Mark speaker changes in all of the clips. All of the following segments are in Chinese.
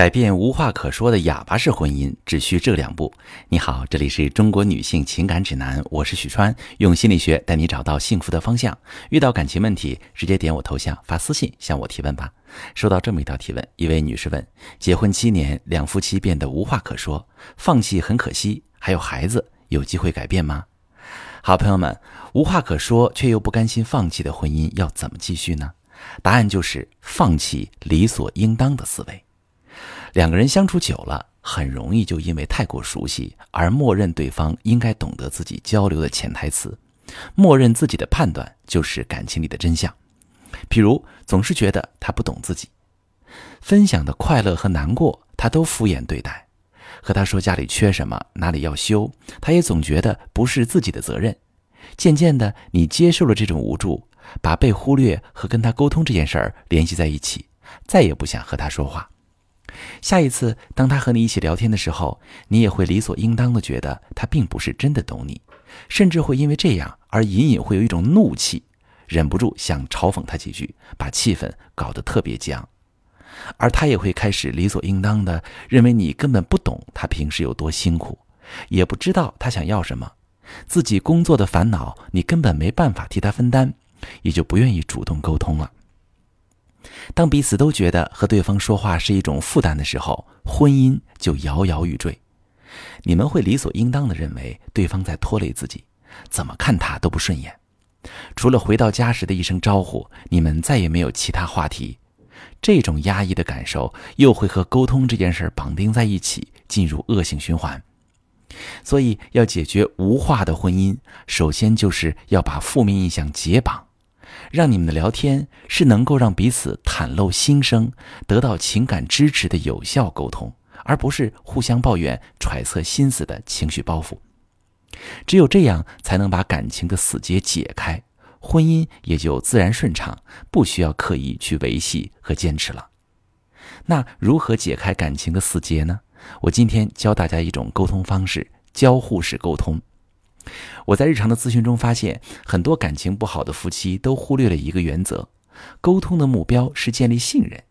Speaker 1: 改变无话可说的哑巴式婚姻，只需这两步。你好，这里是中国女性情感指南，我是许川，用心理学带你找到幸福的方向。遇到感情问题，直接点我头像发私信向我提问吧。收到这么一条提问，一位女士问：结婚七年，两夫妻变得无话可说，放弃很可惜，还有孩子，有机会改变吗？好朋友们，无话可说却又不甘心放弃的婚姻要怎么继续呢？答案就是放弃理所应当的思维。两个人相处久了，很容易就因为太过熟悉而默认对方应该懂得自己交流的潜台词，默认自己的判断就是感情里的真相。比如总是觉得他不懂自己，分享的快乐和难过他都敷衍对待，和他说家里缺什么哪里要修，他也总觉得不是自己的责任。渐渐的，你接受了这种无助，把被忽略和跟他沟通这件事儿联系在一起，再也不想和他说话。下一次，当他和你一起聊天的时候，你也会理所应当的觉得他并不是真的懂你，甚至会因为这样而隐隐会有一种怒气，忍不住想嘲讽他几句，把气氛搞得特别僵。而他也会开始理所应当的认为你根本不懂他平时有多辛苦，也不知道他想要什么，自己工作的烦恼你根本没办法替他分担，也就不愿意主动沟通了。当彼此都觉得和对方说话是一种负担的时候，婚姻就摇摇欲坠。你们会理所应当的认为对方在拖累自己，怎么看他都不顺眼。除了回到家时的一声招呼，你们再也没有其他话题。这种压抑的感受又会和沟通这件事绑定在一起，进入恶性循环。所以，要解决无话的婚姻，首先就是要把负面印象解绑。让你们的聊天是能够让彼此袒露心声、得到情感支持的有效沟通，而不是互相抱怨、揣测心思的情绪包袱。只有这样，才能把感情的死结解开，婚姻也就自然顺畅，不需要刻意去维系和坚持了。那如何解开感情的死结呢？我今天教大家一种沟通方式——交互式沟通。我在日常的咨询中发现，很多感情不好的夫妻都忽略了一个原则：沟通的目标是建立信任。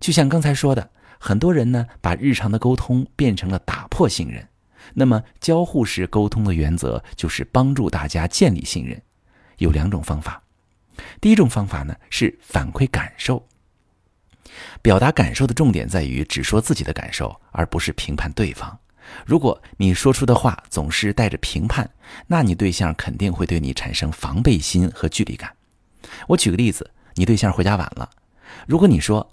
Speaker 1: 就像刚才说的，很多人呢把日常的沟通变成了打破信任。那么，交互式沟通的原则就是帮助大家建立信任。有两种方法。第一种方法呢是反馈感受。表达感受的重点在于只说自己的感受，而不是评判对方。如果你说出的话总是带着评判，那你对象肯定会对你产生防备心和距离感。我举个例子，你对象回家晚了，如果你说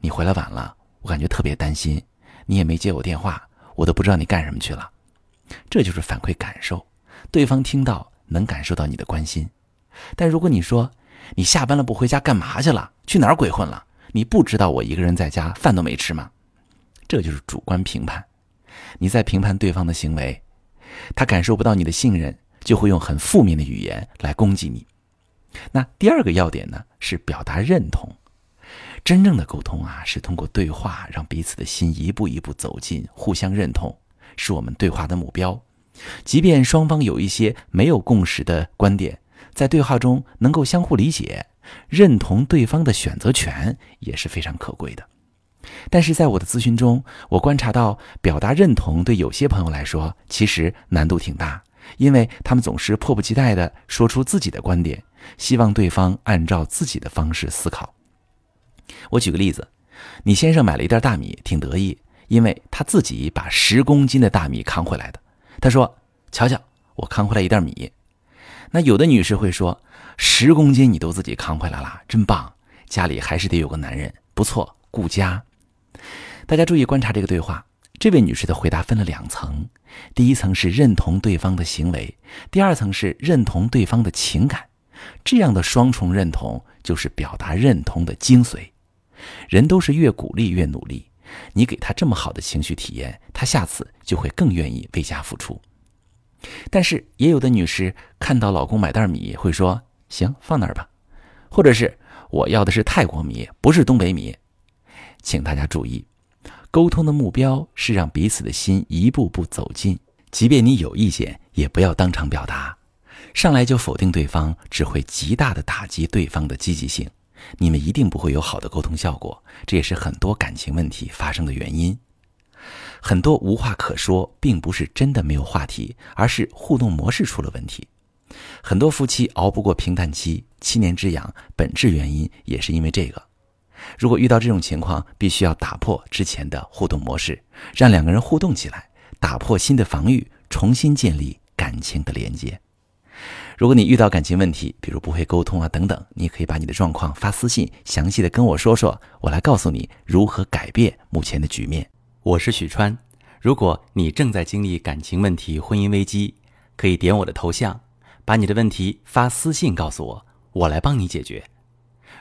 Speaker 1: 你回来晚了，我感觉特别担心，你也没接我电话，我都不知道你干什么去了，这就是反馈感受，对方听到能感受到你的关心。但如果你说你下班了不回家干嘛去了？去哪儿鬼混了？你不知道我一个人在家饭都没吃吗？这就是主观评判。你在评判对方的行为，他感受不到你的信任，就会用很负面的语言来攻击你。那第二个要点呢，是表达认同。真正的沟通啊，是通过对话让彼此的心一步一步走近，互相认同，是我们对话的目标。即便双方有一些没有共识的观点，在对话中能够相互理解，认同对方的选择权也是非常可贵的。但是在我的咨询中，我观察到表达认同对有些朋友来说其实难度挺大，因为他们总是迫不及待地说出自己的观点，希望对方按照自己的方式思考。我举个例子，你先生买了一袋大米，挺得意，因为他自己把十公斤的大米扛回来的。他说：“瞧瞧，我扛回来一袋米。”那有的女士会说：“十公斤你都自己扛回来了，真棒！家里还是得有个男人，不错，顾家。”大家注意观察这个对话，这位女士的回答分了两层：第一层是认同对方的行为，第二层是认同对方的情感。这样的双重认同就是表达认同的精髓。人都是越鼓励越努力，你给他这么好的情绪体验，他下次就会更愿意为家付出。但是也有的女士看到老公买袋米，会说：“行，放那儿吧。”或者是我要的是泰国米，不是东北米。请大家注意，沟通的目标是让彼此的心一步步走近。即便你有意见，也不要当场表达，上来就否定对方，只会极大的打击对方的积极性。你们一定不会有好的沟通效果，这也是很多感情问题发生的原因。很多无话可说，并不是真的没有话题，而是互动模式出了问题。很多夫妻熬不过平淡期，七年之痒，本质原因也是因为这个。如果遇到这种情况，必须要打破之前的互动模式，让两个人互动起来，打破新的防御，重新建立感情的连接。如果你遇到感情问题，比如不会沟通啊等等，你可以把你的状况发私信，详细的跟我说说，我来告诉你如何改变目前的局面。我是许川，如果你正在经历感情问题、婚姻危机，可以点我的头像，把你的问题发私信告诉我，我来帮你解决。